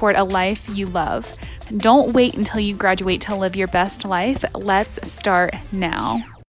toward a life you love. Don't wait until you graduate to live your best life. Let's start now.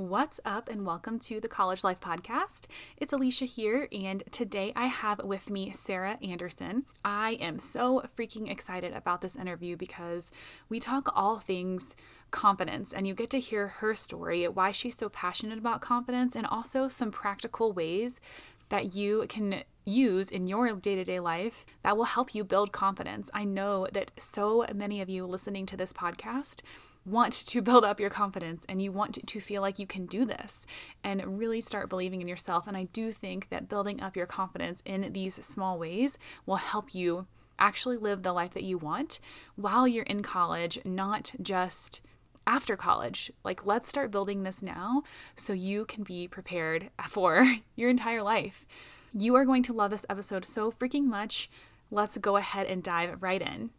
What's up, and welcome to the College Life Podcast. It's Alicia here, and today I have with me Sarah Anderson. I am so freaking excited about this interview because we talk all things confidence, and you get to hear her story, why she's so passionate about confidence, and also some practical ways that you can use in your day to day life that will help you build confidence. I know that so many of you listening to this podcast want to build up your confidence and you want to feel like you can do this and really start believing in yourself. And I do think that building up your confidence in these small ways will help you actually live the life that you want while you're in college, not just after college. Like, let's start building this now so you can be prepared for your entire life. You are going to love this episode so freaking much. Let's go ahead and dive right in.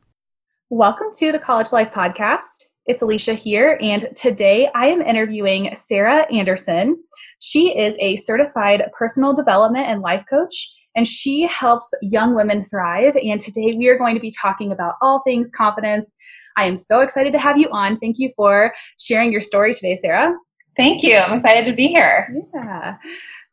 Welcome to the College Life Podcast. It's Alicia here, and today I am interviewing Sarah Anderson. She is a certified personal development and life coach, and she helps young women thrive. And today we are going to be talking about all things confidence, I am so excited to have you on. Thank you for sharing your story today, Sarah. Thank you. I'm excited to be here. Yeah.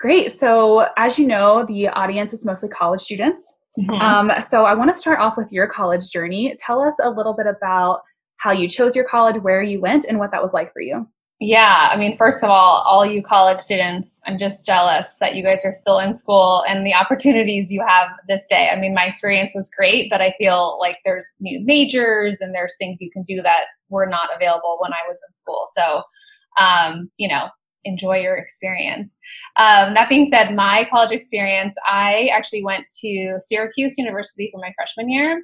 Great. So, as you know, the audience is mostly college students. Mm-hmm. Um, so, I want to start off with your college journey. Tell us a little bit about how you chose your college, where you went, and what that was like for you. Yeah, I mean, first of all, all you college students, I'm just jealous that you guys are still in school and the opportunities you have this day. I mean, my experience was great, but I feel like there's new majors and there's things you can do that were not available when I was in school. So, um, you know, enjoy your experience. Um, that being said, my college experience, I actually went to Syracuse University for my freshman year.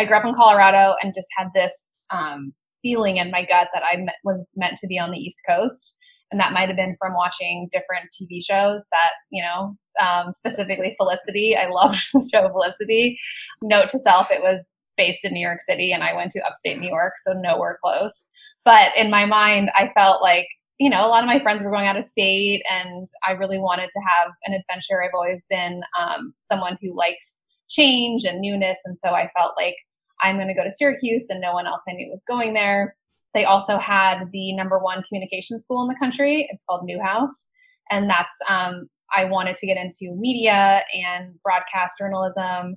I grew up in Colorado and just had this um, feeling in my gut that I was meant to be on the East Coast. And that might have been from watching different TV shows that, you know, um, specifically Felicity. I loved the show Felicity. Note to self, it was based in New York City and I went to upstate New York, so nowhere close. But in my mind, I felt like, you know, a lot of my friends were going out of state and I really wanted to have an adventure. I've always been um, someone who likes change and newness. And so I felt like I'm going to go to Syracuse, and no one else I knew was going there. They also had the number one communication school in the country. It's called Newhouse. And that's, um, I wanted to get into media and broadcast journalism,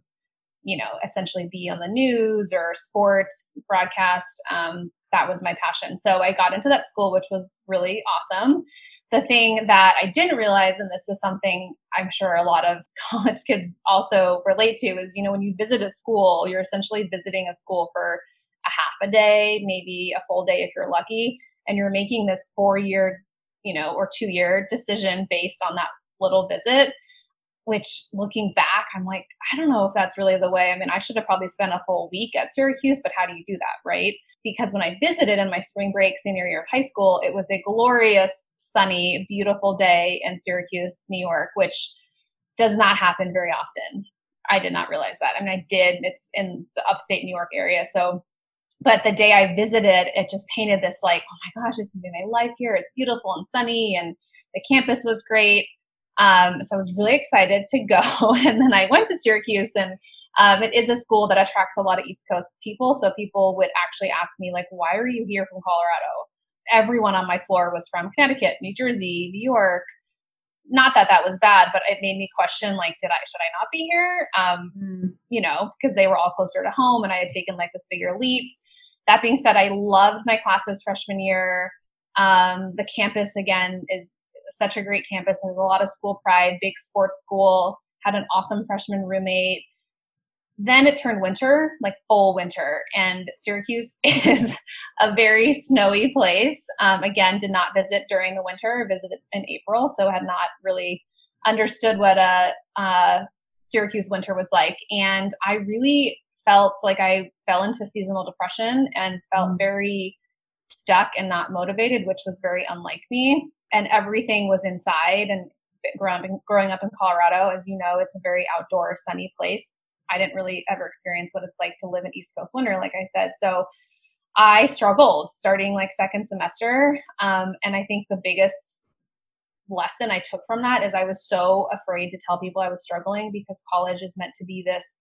you know, essentially be on the news or sports broadcast. Um, that was my passion. So I got into that school, which was really awesome the thing that I didn't realize, and this is something I'm sure a lot of college kids also relate to, is you know, when you visit a school, you're essentially visiting a school for a half a day, maybe a full day if you're lucky, and you're making this four year, you know, or two year decision based on that little visit. Which looking back, I'm like, I don't know if that's really the way. I mean, I should have probably spent a full week at Syracuse, but how do you do that, right? because when I visited in my spring break senior year of high school, it was a glorious, sunny, beautiful day in Syracuse, New York, which does not happen very often. I did not realize that. I mean, I did. It's in the upstate New York area. So, but the day I visited, it just painted this like, oh my gosh, is gonna be my life here. It's beautiful and sunny, and the campus was great. Um, so I was really excited to go. and then I went to Syracuse and um, it is a school that attracts a lot of East Coast people. So people would actually ask me, like, why are you here from Colorado? Everyone on my floor was from Connecticut, New Jersey, New York. Not that that was bad, but it made me question, like, did I, should I not be here? Um, mm. You know, because they were all closer to home and I had taken like this bigger leap. That being said, I loved my classes freshman year. Um, the campus, again, is such a great campus. There's a lot of school pride, big sports school, had an awesome freshman roommate then it turned winter, like full winter, and Syracuse is a very snowy place. Um, again, did not visit during the winter, visited in April, so had not really understood what a, a Syracuse winter was like. And I really felt like I fell into seasonal depression and felt mm. very stuck and not motivated, which was very unlike me. And everything was inside. And growing, growing up in Colorado, as you know, it's a very outdoor, sunny place. I didn't really ever experience what it's like to live in East Coast winter, like I said. So I struggled starting like second semester. Um, and I think the biggest lesson I took from that is I was so afraid to tell people I was struggling because college is meant to be this,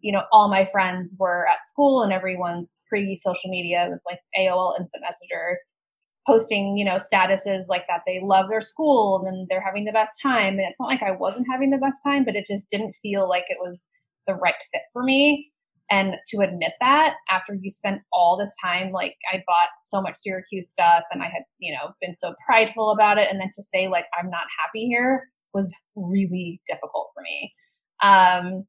you know, all my friends were at school and everyone's pre social media was like AOL Instant Messenger posting, you know, statuses like that they love their school and they're having the best time. And it's not like I wasn't having the best time, but it just didn't feel like it was the right fit for me. And to admit that after you spent all this time, like I bought so much Syracuse stuff and I had, you know, been so prideful about it. And then to say, like, I'm not happy here was really difficult for me. Um,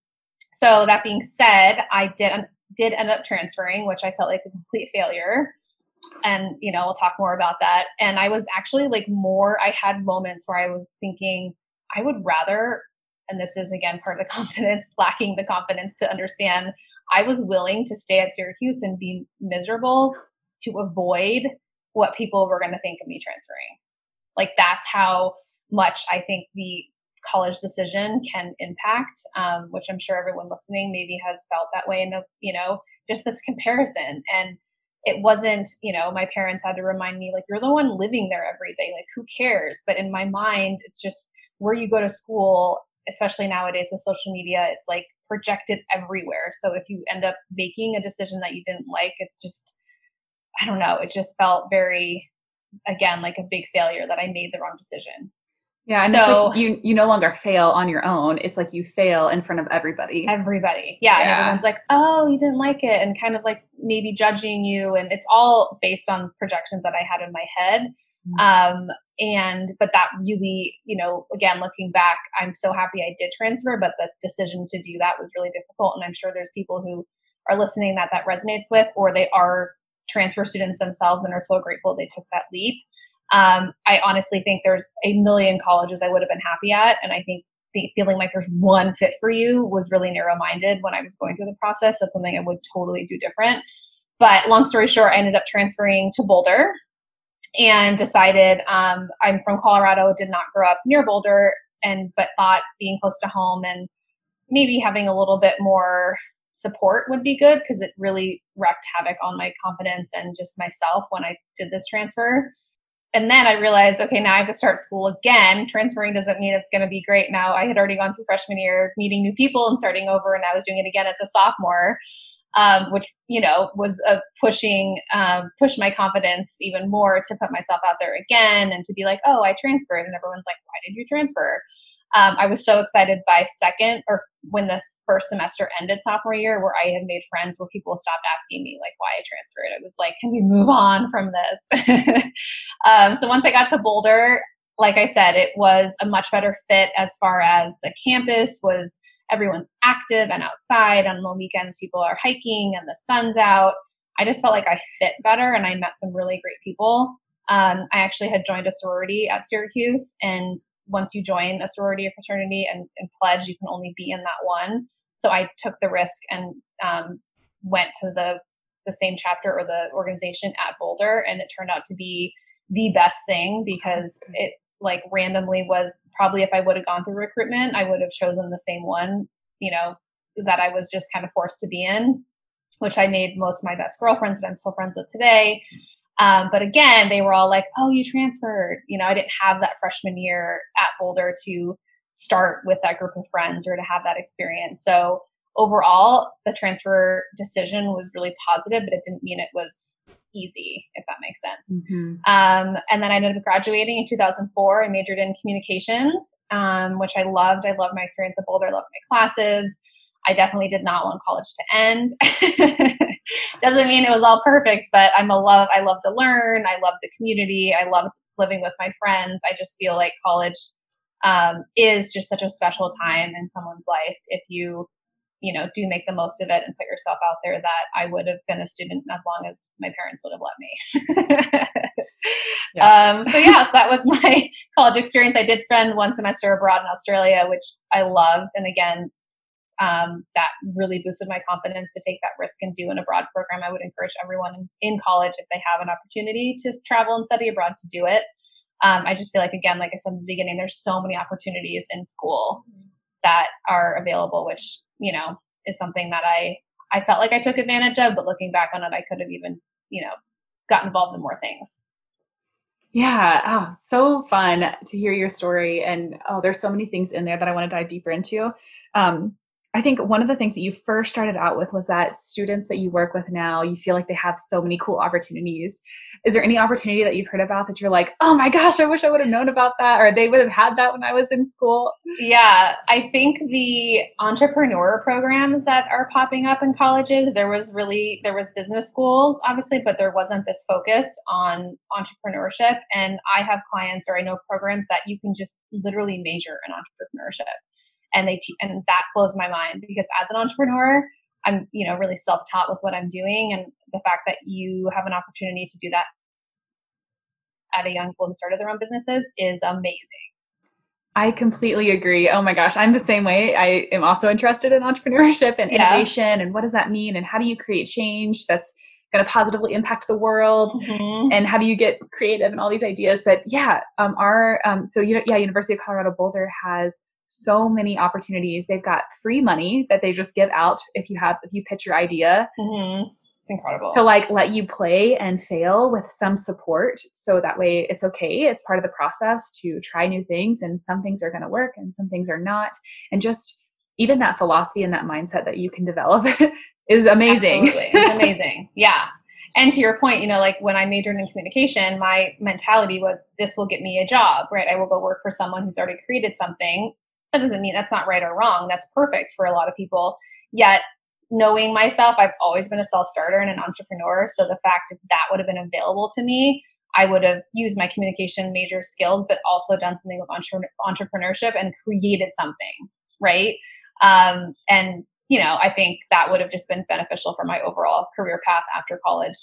so that being said, I did, did end up transferring, which I felt like a complete failure. And, you know, we'll talk more about that. And I was actually like more, I had moments where I was thinking, I would rather, and this is again part of the confidence, lacking the confidence to understand I was willing to stay at Syracuse and be miserable to avoid what people were going to think of me transferring. Like that's how much I think the college decision can impact, um, which I'm sure everyone listening maybe has felt that way in the, you know, just this comparison. And it wasn't, you know, my parents had to remind me, like, you're the one living there every day. Like, who cares? But in my mind, it's just where you go to school, especially nowadays with social media, it's like projected everywhere. So if you end up making a decision that you didn't like, it's just, I don't know, it just felt very, again, like a big failure that I made the wrong decision. Yeah, and so, like you you no longer fail on your own. It's like you fail in front of everybody. Everybody. Yeah, yeah. And everyone's like, "Oh, you didn't like it," and kind of like maybe judging you and it's all based on projections that I had in my head. Mm-hmm. Um and but that really you know again looking back i'm so happy i did transfer but the decision to do that was really difficult and i'm sure there's people who are listening that that resonates with or they are transfer students themselves and are so grateful they took that leap um, i honestly think there's a million colleges i would have been happy at and i think the feeling like there's one fit for you was really narrow minded when i was going through the process that's something i would totally do different but long story short i ended up transferring to boulder and decided um, I'm from Colorado, did not grow up near Boulder, and but thought being close to home and maybe having a little bit more support would be good because it really wreaked havoc on my confidence and just myself when I did this transfer. And then I realized, okay, now I have to start school again. Transferring doesn't mean it's going to be great. Now I had already gone through freshman year, meeting new people and starting over, and I was doing it again as a sophomore um, which you know was a pushing um, push my confidence even more to put myself out there again and to be like, oh, I transferred, and everyone's like, why did you transfer? Um, I was so excited by second or when this first semester ended sophomore year, where I had made friends where people stopped asking me like why I transferred. It was like, can we move on from this? um, so once I got to Boulder, like I said, it was a much better fit as far as the campus was everyone's active and outside. On the weekends, people are hiking and the sun's out. I just felt like I fit better and I met some really great people. Um, I actually had joined a sorority at Syracuse, and once you join a sorority or fraternity and, and pledge, you can only be in that one. So I took the risk and um, went to the the same chapter or the organization at Boulder, and it turned out to be the best thing because it like randomly was probably if I would have gone through recruitment, I would have chosen the same one, you know, that I was just kind of forced to be in, which I made most of my best girlfriends that I'm still friends with today. Um, but again, they were all like, oh, you transferred. You know, I didn't have that freshman year at Boulder to start with that group of friends or to have that experience. So overall, the transfer decision was really positive, but it didn't mean it was easy, if that makes sense. Mm-hmm. Um, and then I ended up graduating in 2004. I majored in communications, um, which I loved. I loved my experience at Boulder. I loved my classes. I definitely did not want college to end. Doesn't mean it was all perfect, but I'm a love. I love to learn. I love the community. I loved living with my friends. I just feel like college um, is just such a special time in someone's life if you you know, do make the most of it and put yourself out there that I would have been a student as long as my parents would have let me. yeah. Um, so yeah, so that was my college experience. I did spend one semester abroad in Australia, which I loved. And again, um, that really boosted my confidence to take that risk and do an abroad program. I would encourage everyone in, college, if they have an opportunity to travel and study abroad, to do it. Um, I just feel like, again, like I said in the beginning, there's so many opportunities in school that are available, which, you know, is something that I, I felt like I took advantage of, but looking back on it, I could have even, you know, got involved in more things. Yeah. Oh, so fun to hear your story. And oh, there's so many things in there that I want to dive deeper into. Um, I think one of the things that you first started out with was that students that you work with now, you feel like they have so many cool opportunities. Is there any opportunity that you've heard about that you're like, oh my gosh, I wish I would have known about that, or they would have had that when I was in school? Yeah, I think the entrepreneur programs that are popping up in colleges, there was really, there was business schools, obviously, but there wasn't this focus on entrepreneurship. And I have clients or I know programs that you can just literally major in entrepreneurship and they te- and that blows my mind because as an entrepreneur i'm you know really self-taught with what i'm doing and the fact that you have an opportunity to do that at a young who started their own businesses is amazing I completely agree. Oh my gosh, I'm the same way. I am also interested in entrepreneurship and yeah. innovation and what does that mean and how do you create change that's going to positively impact the world mm-hmm. and how do you get creative and all these ideas. But yeah, um, our um, so you know, yeah, University of Colorado Boulder has so many opportunities. They've got free money that they just give out if you have if you pitch your idea. Mm-hmm. It's incredible to like let you play and fail with some support, so that way it's okay. It's part of the process to try new things, and some things are going to work and some things are not. And just even that philosophy and that mindset that you can develop is amazing. Absolutely. Amazing. Yeah. And to your point, you know, like when I majored in communication, my mentality was this will get me a job, right? I will go work for someone who's already created something that doesn't mean that's not right or wrong. That's perfect for a lot of people. Yet, knowing myself, I've always been a self starter and an entrepreneur. So the fact that that would have been available to me, I would have used my communication major skills, but also done something with entre- entrepreneurship and created something, right? Um, and you know, I think that would have just been beneficial for my overall career path after college.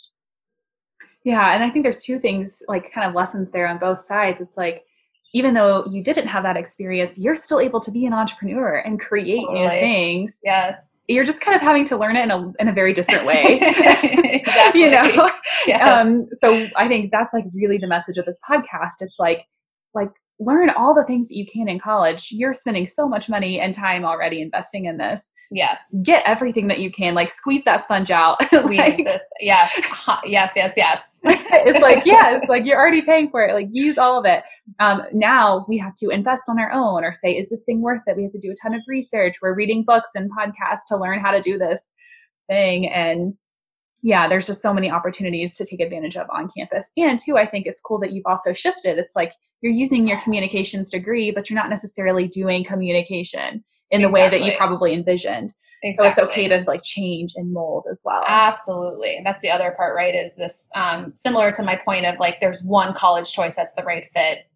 Yeah, and I think there's two things, like kind of lessons there on both sides. It's like even though you didn't have that experience, you're still able to be an entrepreneur and create totally. new things. Yes. You're just kind of having to learn it in a in a very different way. exactly. you know? Yes. Um, so I think that's like really the message of this podcast. It's like like learn all the things that you can in college. You're spending so much money and time already investing in this. Yes. Get everything that you can. Like squeeze that sponge out. Squeeze like, Yes. yes. Yes. Yes. it's like yes. Like you're already paying for it. Like use all of it. Um, now we have to invest on our own, or say, is this thing worth it? We have to do a ton of research. We're reading books and podcasts to learn how to do this thing, and yeah, there's just so many opportunities to take advantage of on campus. And two, I think it's cool that you've also shifted. It's like you're using your communications degree, but you're not necessarily doing communication in the exactly. way that you probably envisioned. Exactly. So it's okay to like change and mold as well. Absolutely. And that's the other part, right? Is this um, similar to my point of like there's one college choice that's the right fit.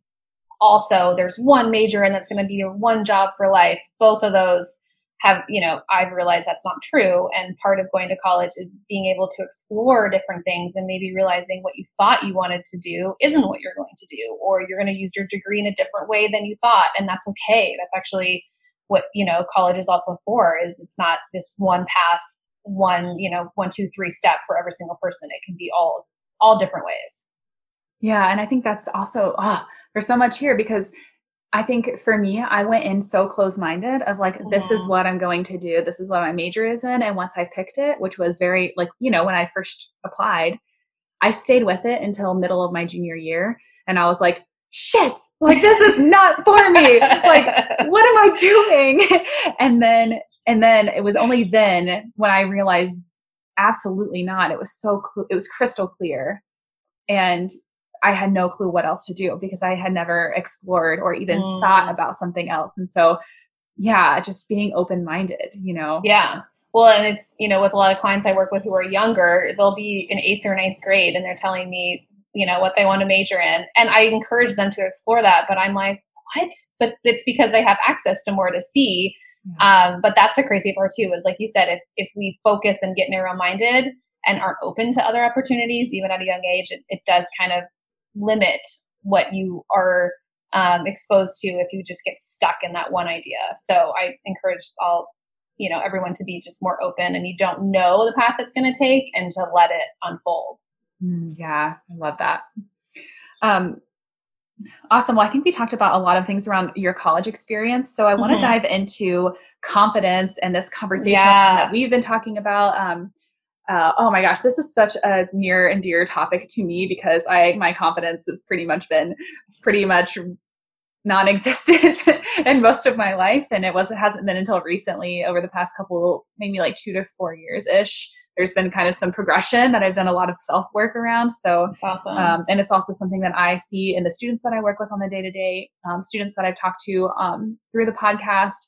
Also, there's one major and that's going to be your one job for life. Both of those have you know i've realized that's not true. And part of going to college is being able to explore different things and maybe realizing what you thought you wanted to do isn't what you're going to do or you're going to use your degree in a different way than you thought. And that's okay. That's actually what you know college is also for is it's not this one path one you know one two three step for every single person. It can be all all different ways. Yeah and i think that's also oh, there's so much here because I think for me, I went in so close minded of like, mm-hmm. this is mm-hmm. what I'm going to do. This is what my major is in. And once I picked it, which was very like, you know, when I first applied, I stayed with it until middle of my junior year. And I was like, shit, like this is not for me. like, what am I doing? and then, and then it was only then when I realized absolutely not. It was so, cl- it was crystal clear. And I had no clue what else to do because I had never explored or even mm. thought about something else. And so, yeah, just being open minded, you know? Yeah. Well, and it's, you know, with a lot of clients I work with who are younger, they'll be in eighth or ninth grade and they're telling me, you know, what they want to major in. And I encourage them to explore that. But I'm like, what? But it's because they have access to more to see. Um, but that's the crazy part too, is like you said, if, if we focus and get narrow minded and aren't open to other opportunities, even at a young age, it, it does kind of limit what you are um, exposed to if you just get stuck in that one idea. So I encourage all you know everyone to be just more open and you don't know the path it's going to take and to let it unfold mm, yeah i love that um, awesome well i think we talked about a lot of things around your college experience so i want to mm-hmm. dive into confidence and this conversation yeah. that we've been talking about um, uh, oh my gosh, this is such a near and dear topic to me because I my confidence has pretty much been pretty much non-existent in most of my life and it was it hasn't been until recently over the past couple maybe like two to four years ish there's been kind of some progression that i've done a lot of self work around so awesome. um, and it's also something that i see in the students that i work with on the day to day students that i've talked to um, through the podcast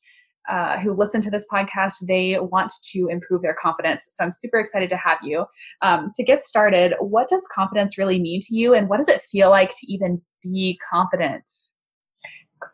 uh, who listen to this podcast, they want to improve their confidence. So I'm super excited to have you. Um, to get started, what does confidence really mean to you, and what does it feel like to even be confident?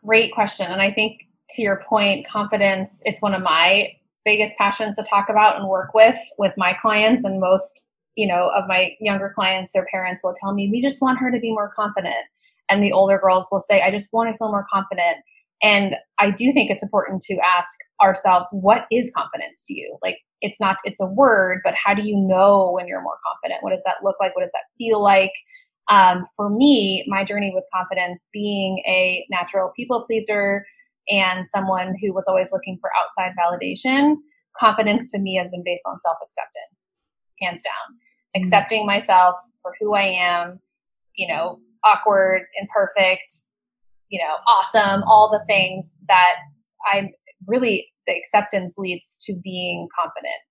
Great question. And I think to your point, confidence, it's one of my biggest passions to talk about and work with with my clients and most you know of my younger clients their parents will tell me we just want her to be more confident and the older girls will say i just want to feel more confident and i do think it's important to ask ourselves what is confidence to you like it's not it's a word but how do you know when you're more confident what does that look like what does that feel like um, for me, my journey with confidence, being a natural people pleaser and someone who was always looking for outside validation, confidence to me has been based on self acceptance, hands down. Mm-hmm. Accepting myself for who I am, you know, awkward, imperfect, you know, awesome, all the things that I'm really, the acceptance leads to being confident.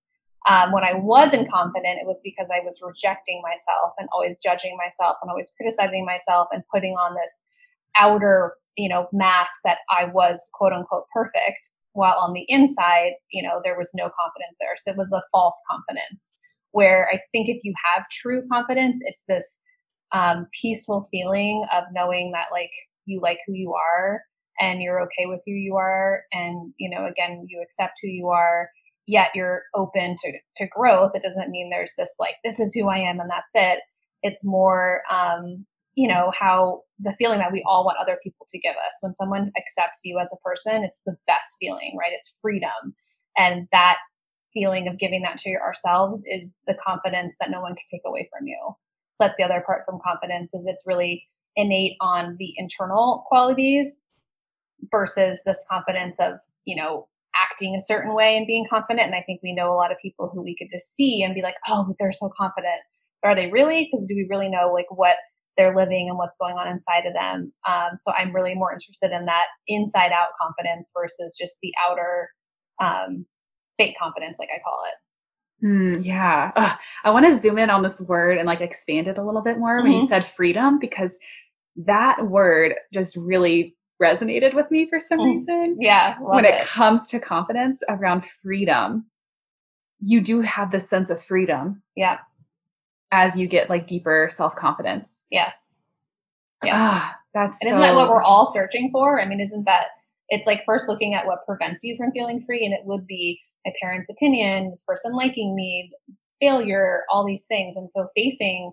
Um, when I wasn't confident, it was because I was rejecting myself and always judging myself and always criticizing myself and putting on this outer, you know, mask that I was quote unquote perfect, while on the inside, you know, there was no confidence there. So it was a false confidence. Where I think if you have true confidence, it's this um, peaceful feeling of knowing that like you like who you are and you're okay with who you are, and you know, again, you accept who you are yet you're open to, to growth it doesn't mean there's this like this is who i am and that's it. It's more um, you know how the feeling that we all want other people to give us. When someone accepts you as a person it's the best feeling right? It's freedom. And that feeling of giving that to ourselves is the confidence that no one can take away from you. So that's the other part from confidence is it's really innate on the internal qualities versus this confidence of you know acting a certain way and being confident. And I think we know a lot of people who we could just see and be like, oh, they're so confident. But are they really? Because do we really know like what they're living and what's going on inside of them? Um, so I'm really more interested in that inside out confidence versus just the outer um, fake confidence, like I call it. Mm, yeah. Ugh. I want to zoom in on this word and like expand it a little bit more mm-hmm. when you mm-hmm. said freedom, because that word just really resonated with me for some mm. reason. Yeah. When it, it comes to confidence around freedom, you do have this sense of freedom. Yeah. As you get like deeper self confidence. Yes. Yes. Ah, that's and isn't that what we're all searching for? I mean, isn't that it's like first looking at what prevents you from feeling free, and it would be my parents' opinion, this person liking me, failure, all these things. And so facing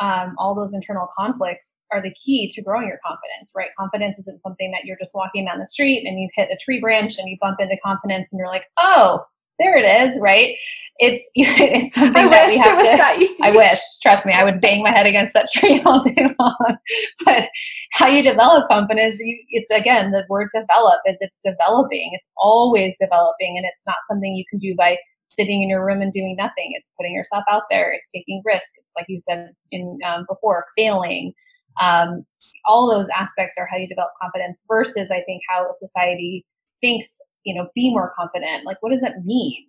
um, all those internal conflicts are the key to growing your confidence, right? Confidence isn't something that you're just walking down the street and you hit a tree branch and you bump into confidence and you're like, oh, there it is, right? It's it's something I that we have to. I wish, trust me, I would bang my head against that tree all day long. but how you develop confidence, you, it's again the word develop is it's developing. It's always developing, and it's not something you can do by sitting in your room and doing nothing. It's putting yourself out there. It's taking risk. It's like you said in um, before, failing. Um, all those aspects are how you develop confidence. Versus, I think how society thinks. You know, be more confident. Like, what does that mean?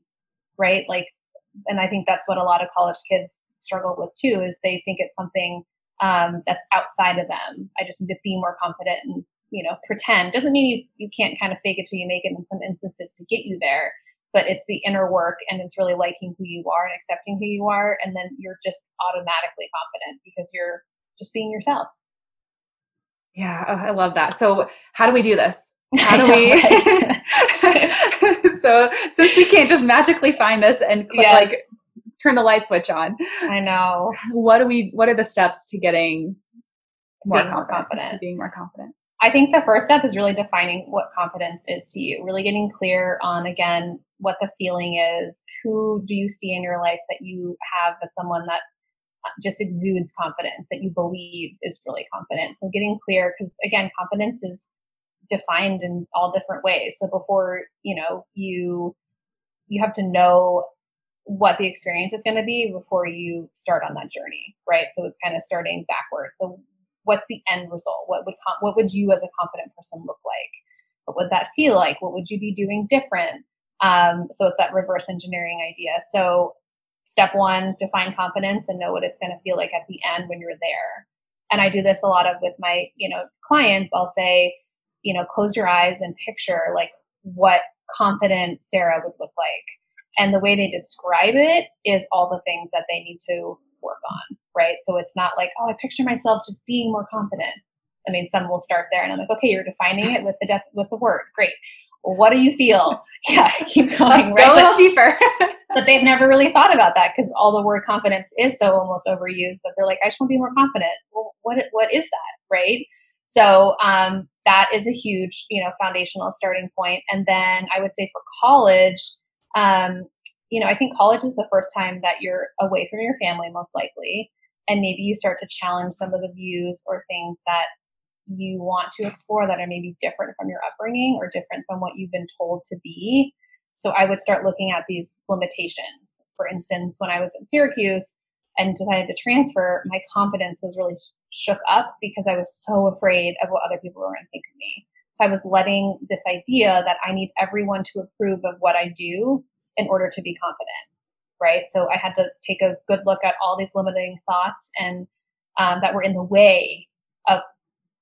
Right? Like, and I think that's what a lot of college kids struggle with too. Is they think it's something um, that's outside of them. I just need to be more confident and you know pretend. Doesn't mean you you can't kind of fake it till you make it in some instances to get you there but it's the inner work and it's really liking who you are and accepting who you are. And then you're just automatically confident because you're just being yourself. Yeah. Oh, i love that. So how do we do this? How do we so since we can't just magically find this and click, like turn the light switch on i know. what do we what are the steps to getting more confident, more confident to being more confident I think the first step is really defining what confidence is to you, really getting clear on, again, what the feeling is. Who do you see in your life that you have as someone that uh, just exudes confidence, that you believe is really confident? So getting clear, because again, confidence is defined in all different ways. So before, you know, you you have to know what the experience is going to be before you start on that journey, right? So it's kind of starting backwards. So what's the end result? What would com- what would you as a confident person look like? What would that feel like? What would you be doing different? Um, so it's that reverse engineering idea. So step one, define confidence and know what it's going to feel like at the end when you're there. And I do this a lot of with my you know clients. I'll say, you know, close your eyes and picture like what confident Sarah would look like. And the way they describe it is all the things that they need to work on, right? So it's not like, oh, I picture myself just being more confident. I mean, some will start there, and I'm like, okay, you're defining it with the def- with the word, great. Well, what do you feel? Yeah, keep going. Let's right? go a little deeper. but they've never really thought about that because all the word confidence is so almost overused that they're like, I just want to be more confident. Well, what what is that, right? So um, that is a huge, you know, foundational starting point. And then I would say for college, um, you know, I think college is the first time that you're away from your family, most likely. And maybe you start to challenge some of the views or things that you want to explore that are maybe different from your upbringing or different from what you've been told to be. So I would start looking at these limitations. For instance, when I was at Syracuse and decided to transfer, my confidence was really shook up because I was so afraid of what other people were going to think of me. So I was letting this idea that I need everyone to approve of what I do in order to be confident, right? So I had to take a good look at all these limiting thoughts and um, that were in the way of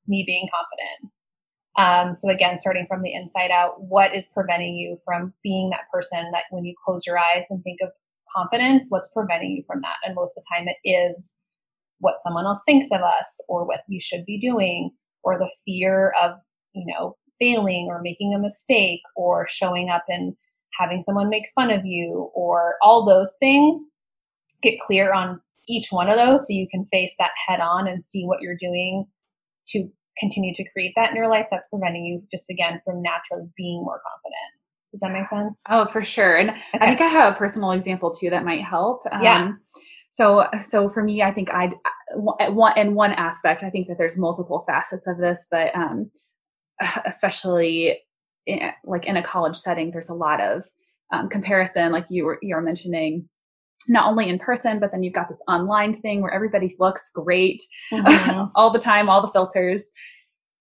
me being confident. Um, so again, starting from the inside out, what is preventing you from being that person that when you close your eyes and think of confidence, what's preventing you from that? And most of the time, it is what someone else thinks of us, or what you should be doing, or the fear of you know failing or making a mistake, or showing up and having someone make fun of you, or all those things. Get clear on each one of those so you can face that head on and see what you're doing to continue to create that in your life that's preventing you just again from naturally being more confident. Does that make sense? Oh, for sure. And okay. I think I have a personal example too that might help. Um, yeah. So, so for me, I think I'd one in one aspect, I think that there's multiple facets of this, but um, especially in, like in a college setting, there's a lot of um, comparison, like you were you were mentioning not only in person, but then you've got this online thing where everybody looks great mm-hmm. all the time, all the filters.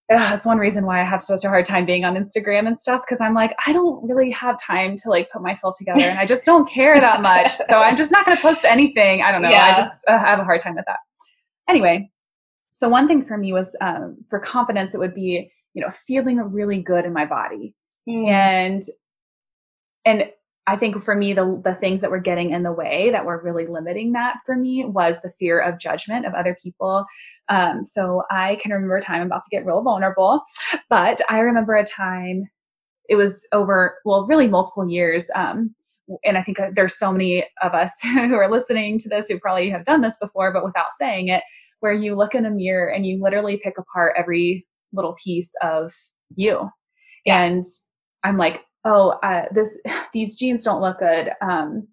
that's one reason why I have such a hard time being on Instagram and stuff because I'm like, I don't really have time to like put myself together and I just don't care that much. so I'm just not going to post anything. I don't know. Yeah. I just uh, have a hard time with that. Anyway, so one thing for me was um, for confidence, it would be, you know, feeling really good in my body. Mm. And, and I think for me, the, the things that were getting in the way that were really limiting that for me was the fear of judgment of other people. Um, so I can remember a time I'm about to get real vulnerable, but I remember a time it was over, well, really multiple years. Um, and I think uh, there's so many of us who are listening to this who probably have done this before, but without saying it, where you look in a mirror and you literally pick apart every little piece of you. Yeah. And I'm like, oh, uh, this these jeans don't look good. Um,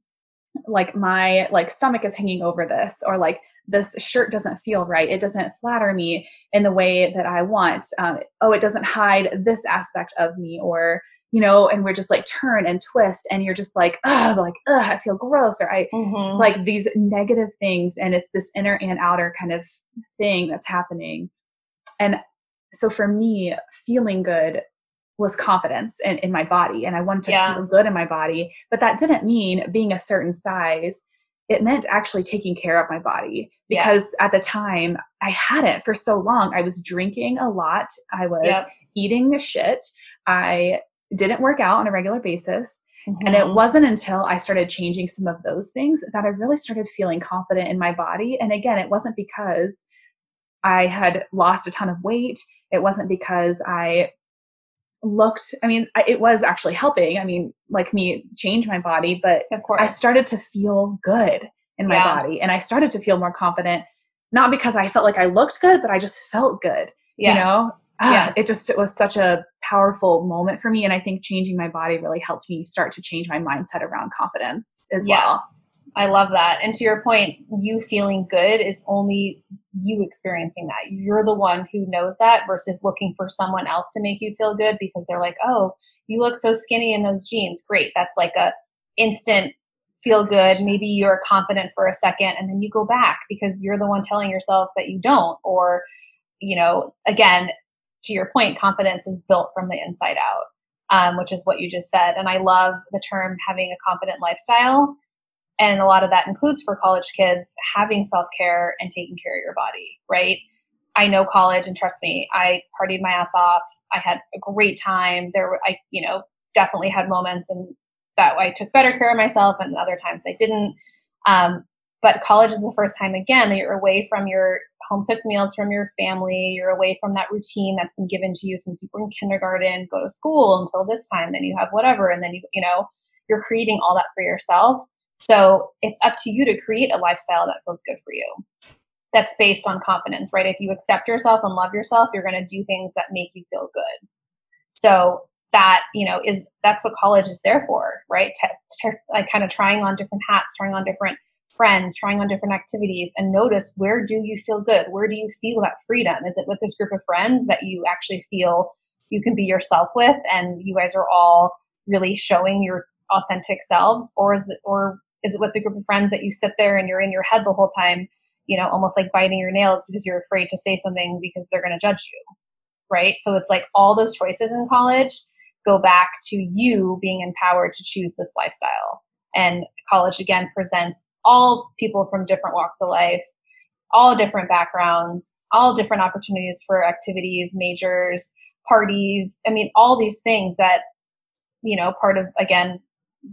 like my like stomach is hanging over this, or like this shirt doesn't feel right. It doesn't flatter me in the way that I want. Um, oh, it doesn't hide this aspect of me, or you know, and we're just like turn and twist, and you're just like, oh, like, ugh, I feel gross, or I mm-hmm. like these negative things, and it's this inner and outer kind of thing that's happening. And so for me, feeling good was confidence in, in my body and I wanted to yeah. feel good in my body. But that didn't mean being a certain size. It meant actually taking care of my body because at the time I hadn't for so long. I was drinking a lot. I was yep. eating shit. I didn't work out on a regular basis. Mm-hmm. And it mm-hmm. wasn't until I started changing some of those things that I really started feeling confident in my body. And again, it wasn't because I had lost a ton of weight. It wasn't because I looked i mean it was actually helping i mean like me change my body but of course i started to feel good in my yeah. body and i started to feel more confident not because i felt like i looked good but i just felt good yes. you know ah, yes. it just it was such a powerful moment for me. And I think changing my body really helped me start to change my mindset around confidence as yes. well. I love that. And to your point, you feeling good is only you experiencing that. You're the one who knows that versus looking for someone else to make you feel good because they're like, "Oh, you look so skinny in those jeans." Great. That's like a instant feel good. Maybe you're confident for a second and then you go back because you're the one telling yourself that you don't or you know, again, to your point, confidence is built from the inside out. Um, which is what you just said. And I love the term having a confident lifestyle and a lot of that includes for college kids having self-care and taking care of your body right? I know college and trust me i partied my ass off. I had a great time. There were i you know definitely had moments and that i took better care of myself and other times i didn't. Um, but college is the first time again that you're away from your home cooked meals from your family. You're away from that routine that's been given to you since you were in kindergarten. Go to school until this time then you have whatever and then you you know you're creating all that for yourself so it's up to you to create a lifestyle that feels good for you. That's based on confidence, right? If you accept yourself and love yourself, you're going to do things that make you feel good. So that, you know, is that's what college is there for, right? To, like kind of trying on different hats, trying on different friends, trying on different activities and notice where do you feel good? Where do you feel that freedom? Is it with this group of friends that you actually feel you can be yourself with and you guys are all really showing your authentic selves or is it or is it with the group of friends that you sit there and you're in your head the whole time, you know, almost like biting your nails because you're afraid to say something because they're going to judge you? Right. So it's like all those choices in college go back to you being empowered to choose this lifestyle. And college again presents all people from different walks of life, all different backgrounds, all different opportunities for activities, majors, parties. I mean, all these things that, you know, part of, again,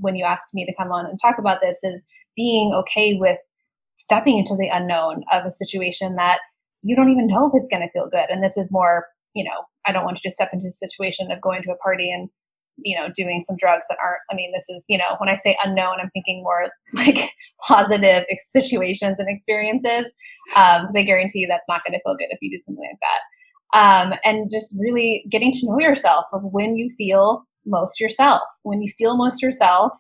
when you asked me to come on and talk about this is being okay with stepping into the unknown of a situation that you don't even know if it's going to feel good. And this is more, you know, I don't want you to step into a situation of going to a party and, you know, doing some drugs that aren't, I mean, this is, you know, when I say unknown, I'm thinking more like positive situations and experiences. Um, because I guarantee you that's not going to feel good if you do something like that. Um, and just really getting to know yourself of when you feel most yourself. When you feel most yourself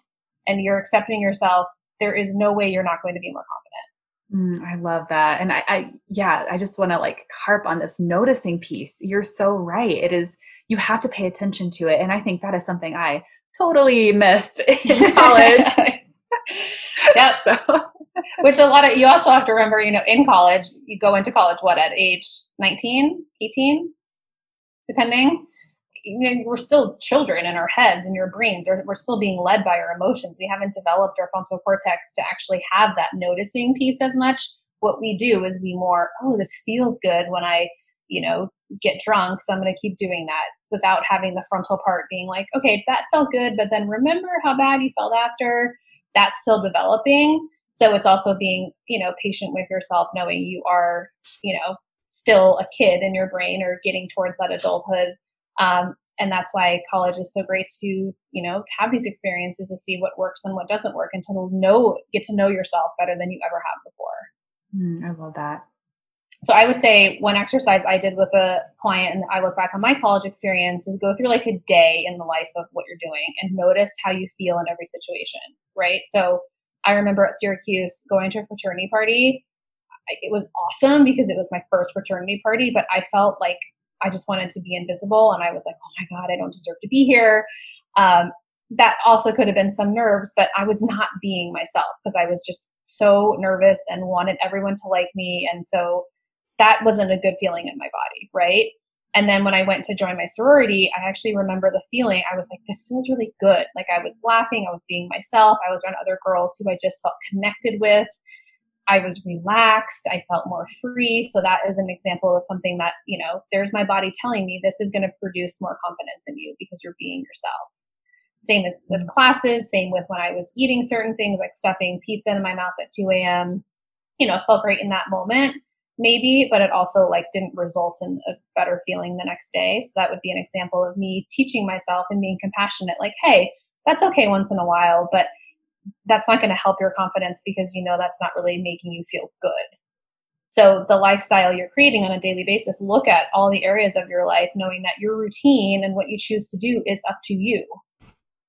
and you're accepting yourself, there is no way you're not going to be more confident. Mm, I love that. And I, I yeah, I just want to like harp on this noticing piece. You're so right. It is, you have to pay attention to it. And I think that is something I totally missed in college. yep. So. Which a lot of, you also have to remember, you know, in college, you go into college, what, at age 19, 18, depending? You know, we're still children in our heads and your brains. We're still being led by our emotions. We haven't developed our frontal cortex to actually have that noticing piece as much. What we do is we more oh this feels good when i you know get drunk so i'm going to keep doing that without having the frontal part being like okay that felt good but then remember how bad you felt after? That's still developing. So it's also being you know patient with yourself knowing you are you know still a kid in your brain or getting towards that adulthood um, and that's why college is so great to you know have these experiences to see what works and what doesn't work and to know get to know yourself better than you ever have before. Mm, i love that. So i would say one exercise i did with a client and i look back on my college experience is go through like a day in the life of what you're doing and notice how you feel in every situation right? So i remember at syracuse going to a fraternity party. It was awesome because it was my first fraternity party but i felt like I just wanted to be invisible. And I was like, oh my God, I don't deserve to be here. Um, that also could have been some nerves, but I was not being myself because I was just so nervous and wanted everyone to like me. And so that wasn't a good feeling in my body, right? And then when I went to join my sorority, I actually remember the feeling. I was like, this feels really good. Like I was laughing, I was being myself, I was around other girls who I just felt connected with. I was relaxed. I felt more free. So that is an example of something that, you know, there's my body telling me this is going to produce more confidence in you because you're being yourself. Same with, with mm. classes, same with when I was eating certain things like stuffing pizza in my mouth at 2 a.m. You know, felt great in that moment, maybe, but it also like didn't result in a better feeling the next day. So that would be an example of me teaching myself and being compassionate, like, hey, that's okay once in a while, but that's not going to help your confidence because you know that's not really making you feel good So the lifestyle you're creating on a daily basis, look at all the areas of your life, knowing that your routine and what you choose to do is up to you.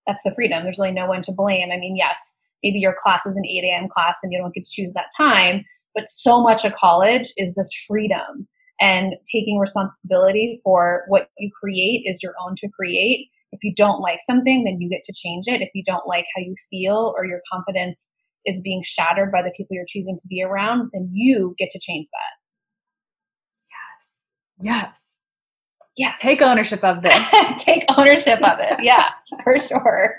That's the freedom. There's really no one to blame. I mean, yes, maybe your class is an 8 a.m. class and you don't get to choose that time, but so much of college is this freedom and taking responsibility for what you create is your own to create. If you don't like something, then you get to change it. If you don't like how you feel or your confidence is being shattered by the people you're choosing to be around, then you get to change that. Yes. Yes. Yes. Take ownership of this. Take ownership of it. Yeah, for sure.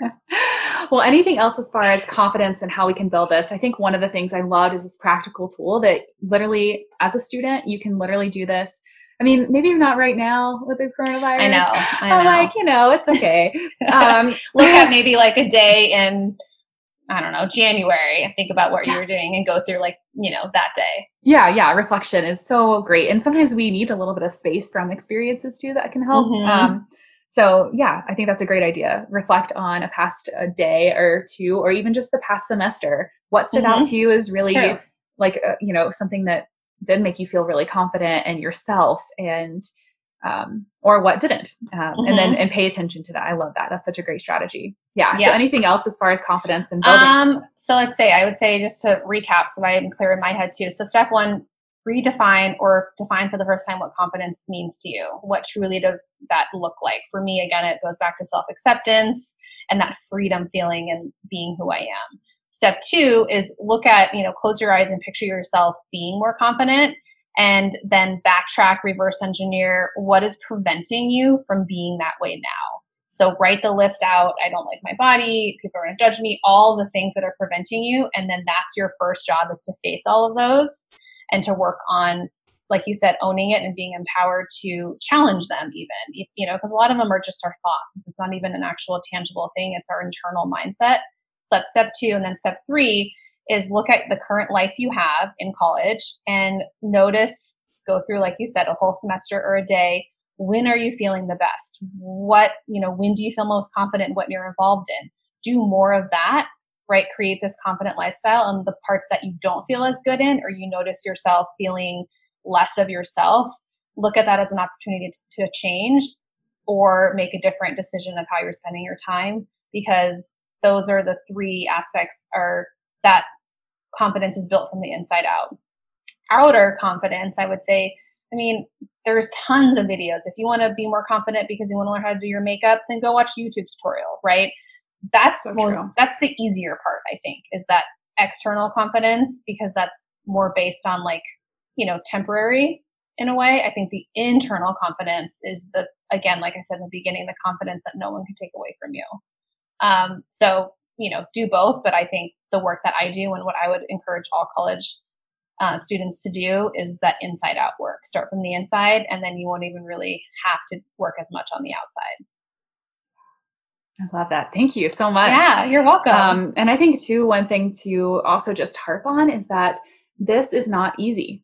well, anything else as far as confidence and how we can build this? I think one of the things I loved is this practical tool that literally, as a student, you can literally do this. I mean, maybe not right now with the coronavirus. I know. I know. I'm like, you know, it's okay. Um, Look at maybe like a day in I don't know, January and think about what you were doing and go through like, you know, that day. Yeah, yeah. Reflection is so great. And sometimes we need a little bit of space from experiences too that can help. Mm-hmm. Um, so yeah, I think that's a great idea. Reflect on a past a day or two, or even just the past semester. What stood mm-hmm. out to you is really like, uh, you know, something that did make you feel really confident in yourself and um, or what didn't um, mm-hmm. and then mm-hmm. and pay attention to that. I love that. That's such a great strategy. Yeah yes. so anything else as far as confidence and building? Um, so let's say i would say just to recap so i'm clear in my head too. So step one redefine or define for the first time what confidence means to you. What truly does that look like? For me again it goes back to self-acceptance and that freedom feeling and being who i am step two is look at you know close your eyes and picture yourself being more confident and then backtrack, reverse engineer what is preventing you from being that way now. So write the list out. I don't like my body. People are going to judge me. All the things that are preventing you. And then that's your first job is to face all of those and to work on, like you said, owning it and being empowered to challenge them even, you know, because a lot of them are just our thoughts. It's not even an actual tangible thing. It's our internal mindset. So that's step two. And then step three is look at the current life you have in college and notice, go through, like you said, a whole semester or a day. When are you feeling the best? What, you know, when do you feel most confident in what you're involved in? Do more of that, right? Create this confident lifestyle and the parts that you don't feel as good in, or you notice yourself feeling less of yourself, look at that as an opportunity to, to change or make a different decision of how you're spending your time because those are the three aspects are that confidence is built from the inside out. Outer confidence, I would say, I mean, there's tons of videos. If you want to be more confident because you want to learn how to do your makeup, then go watch YouTube tutorial, right? That's so more, that's the easier part, I think, is that external confidence because that's more based on like, you know, temporary in a way. I think the internal confidence is the again, like I said in the beginning, the confidence that no one can take away from you. Um, so you know, do both, but I think the work that I do and what I would encourage all college uh, students to do is that inside out work. Start from the inside, and then you won't even really have to work as much on the outside. I love that. Thank you so much. Yeah, you're welcome. Um, and I think, too, one thing to also just harp on is that this is not easy.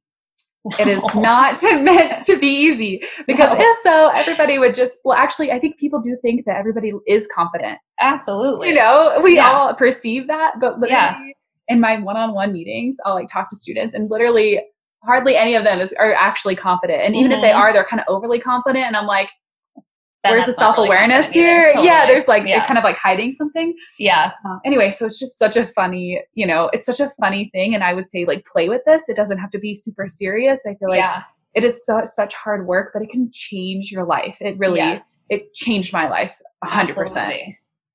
It is not meant to be easy because no. if so, everybody would just, well, actually, I think people do think that everybody is confident. Absolutely. You know, we yeah. all perceive that, but literally yeah. in my one on one meetings, I'll like talk to students and literally hardly any of them is, are actually confident. And even mm-hmm. if they mm-hmm. are, they're kind of overly confident. And I'm like, where's the self awareness really here? Totally. Yeah, there's like yeah. kind of like hiding something. Yeah. Uh, anyway, so it's just such a funny, you know, it's such a funny thing, and I would say like play with this. It doesn't have to be super serious. I feel like yeah. it is so such hard work, but it can change your life. It really, yes. it changed my life hundred percent.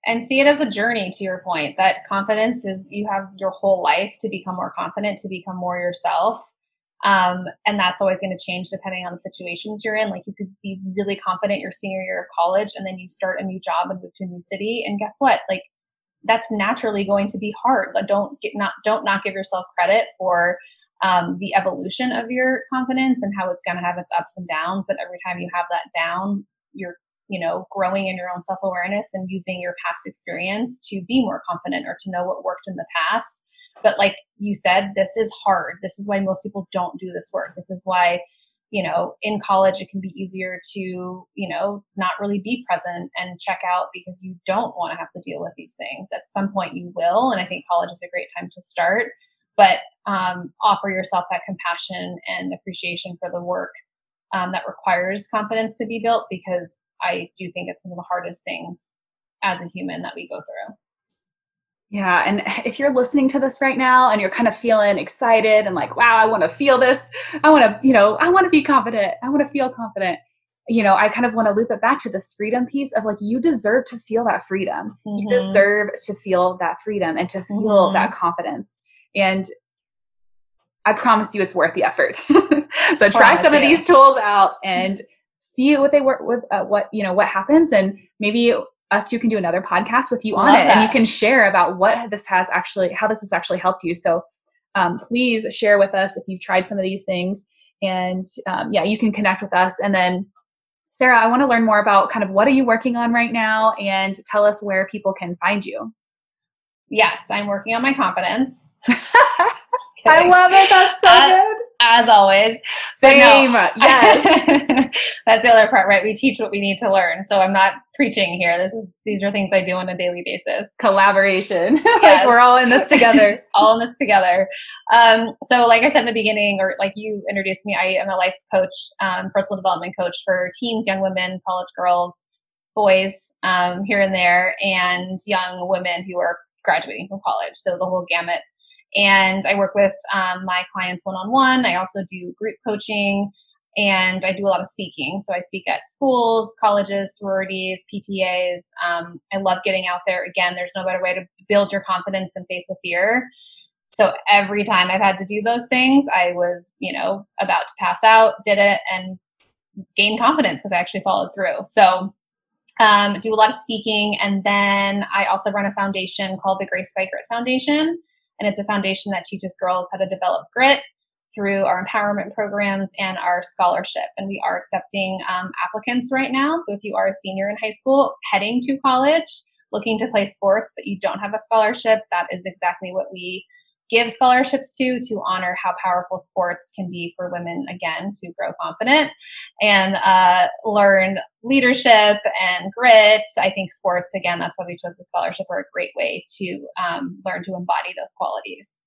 And see it as a journey. To your point, that confidence is you have your whole life to become more confident, to become more yourself um, and that's always going to change depending on the situations you're in. Like you could be really confident your senior year of college and then you start a new job and move to a new city. And guess what? Like that's naturally going to be hard. But don't get not don't not give yourself credit for um, the evolution of your confidence and how it's going to have its ups and downs. But every time you have that down, you're you know growing in your own self awareness and using your past experience to be more confident or to know what worked in the past but like you said, this is hard. This is why most people don't do this work. This is why, you know, in college it can be easier to, you know, not really be present and check out because you don't want to have to deal with these things. At some point you will. And I think college is a great time to start. but um, offer yourself that compassion and appreciation for the work um, that requires confidence to be built because I do think it's one of the hardest things as a human that we go through. Yeah. And if you're listening to this right now and you're kind of feeling excited and like, wow, I want to feel this, I want to, you know, I want to be confident, I want to feel confident. You know, I kind of want to loop it back to this freedom piece of like, you deserve to feel that freedom. Mm-hmm. You deserve to feel that freedom and to feel mm-hmm. that confidence. And I promise you it's worth the effort. so try some of these tools out and see what they work with, uh, what, you know, what happens. And maybe us two can do another podcast with you on it that. and you can share about what this has actually, how this has actually helped you. So um, please share with us if you've tried some of these things. And um, yeah, you can connect with us. And then Sarah, I want to learn more about kind of what are you working on right now and tell us where people can find you. Yes, I'm working on my confidence. I love it. That's so uh, good. As always. Same. No, yes. that's the other part, right? We teach what we need to learn. So I'm not preaching here. This is these are things I do on a daily basis. Collaboration. Yes. like we're all in this together. all in this together. Um, so like I said in the beginning, or like you introduced me, I am a life coach, um, personal development coach for teens, young women, college girls, boys, um, here and there, and young women who are graduating from college. So the whole gamut and I work with um, my clients one on one. I also do group coaching and I do a lot of speaking. So I speak at schools, colleges, sororities, PTAs. Um, I love getting out there. Again, there's no better way to build your confidence than face a fear. So every time I've had to do those things, I was, you know, about to pass out, did it, and gained confidence because I actually followed through. So um, do a lot of speaking, and then I also run a foundation called the Grace by Grit Foundation. And it's a foundation that teaches girls how to develop grit through our empowerment programs and our scholarship. And we are accepting um, applicants right now. So if you are a senior in high school heading to college, looking to play sports, but you don't have a scholarship, that is exactly what we give scholarships to to honor how powerful sports can be for women again to grow confident and uh, learn leadership and grit. I think sports again that's why we chose the scholarship are a great way to um, learn to embody those qualities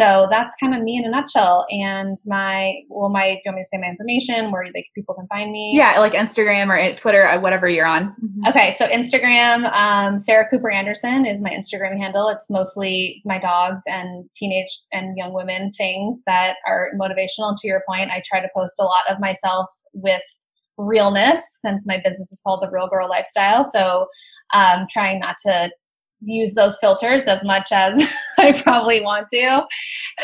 so that's kind of me in a nutshell. And my, well, my, do you want me to say my information where like people can find me? Yeah, like Instagram or Twitter, uh, whatever you're on. Mm-hmm. Okay, so Instagram, um, Sarah Cooper Anderson is my Instagram handle. It's mostly my dogs and teenage and young women things that are motivational. To your point, I try to post a lot of myself with realness since my business is called the Real Girl Lifestyle. So um, trying not to use those filters as much as I probably want to.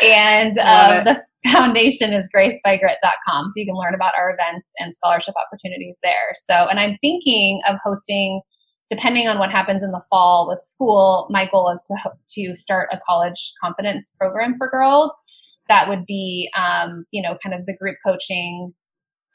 And um, the foundation is gracebygrit.com. So you can learn about our events and scholarship opportunities there. So, and I'm thinking of hosting, depending on what happens in the fall with school, my goal is to, to start a college confidence program for girls. That would be, um, you know, kind of the group coaching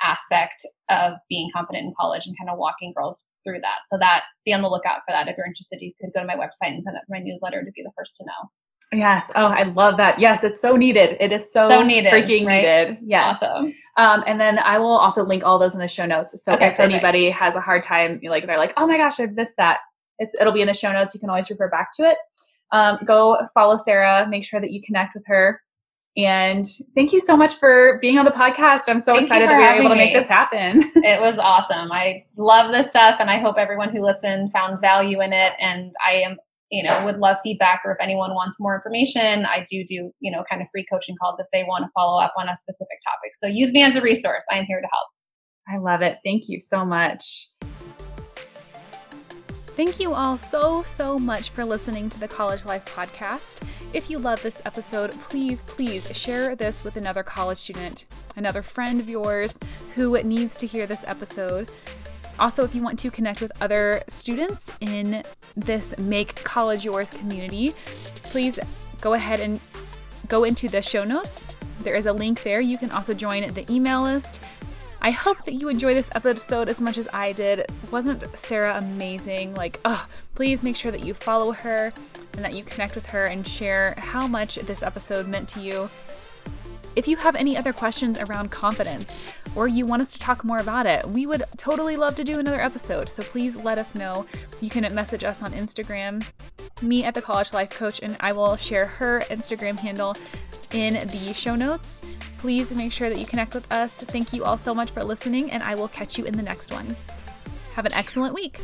aspect of being competent in college and kind of walking girls through that. So that be on the lookout for that. If you're interested, you could go to my website and sign up for my newsletter to be the first to know. Yes. Oh, I love that. Yes, it's so needed. It is so, so needed, freaking right? needed. Yes. Awesome. Um, and then I will also link all those in the show notes. So okay, if perfect. anybody has a hard time, like they're like, oh my gosh, I've missed that. It's it'll be in the show notes. You can always refer back to it. Um, go follow Sarah. Make sure that you connect with her. And thank you so much for being on the podcast. I'm so thank excited that we were able to make this happen. it was awesome. I love this stuff and I hope everyone who listened found value in it. And I am, you know, would love feedback or if anyone wants more information, I do do, you know, kind of free coaching calls if they want to follow up on a specific topic. So use me as a resource. I am here to help. I love it. Thank you so much. Thank you all so, so much for listening to the College Life Podcast. If you love this episode, please, please share this with another college student, another friend of yours who needs to hear this episode. Also, if you want to connect with other students in this Make College Yours community, please go ahead and go into the show notes. There is a link there. You can also join the email list I hope that you enjoy this episode as much as I did. Wasn't Sarah amazing? Like, oh, please make sure that you follow her and that you connect with her and share how much this episode meant to you. If you have any other questions around confidence or you want us to talk more about it, we would totally love to do another episode. So please let us know. You can message us on Instagram, me at the College Life Coach, and I will share her Instagram handle in the show notes. Please make sure that you connect with us. Thank you all so much for listening, and I will catch you in the next one. Have an excellent week.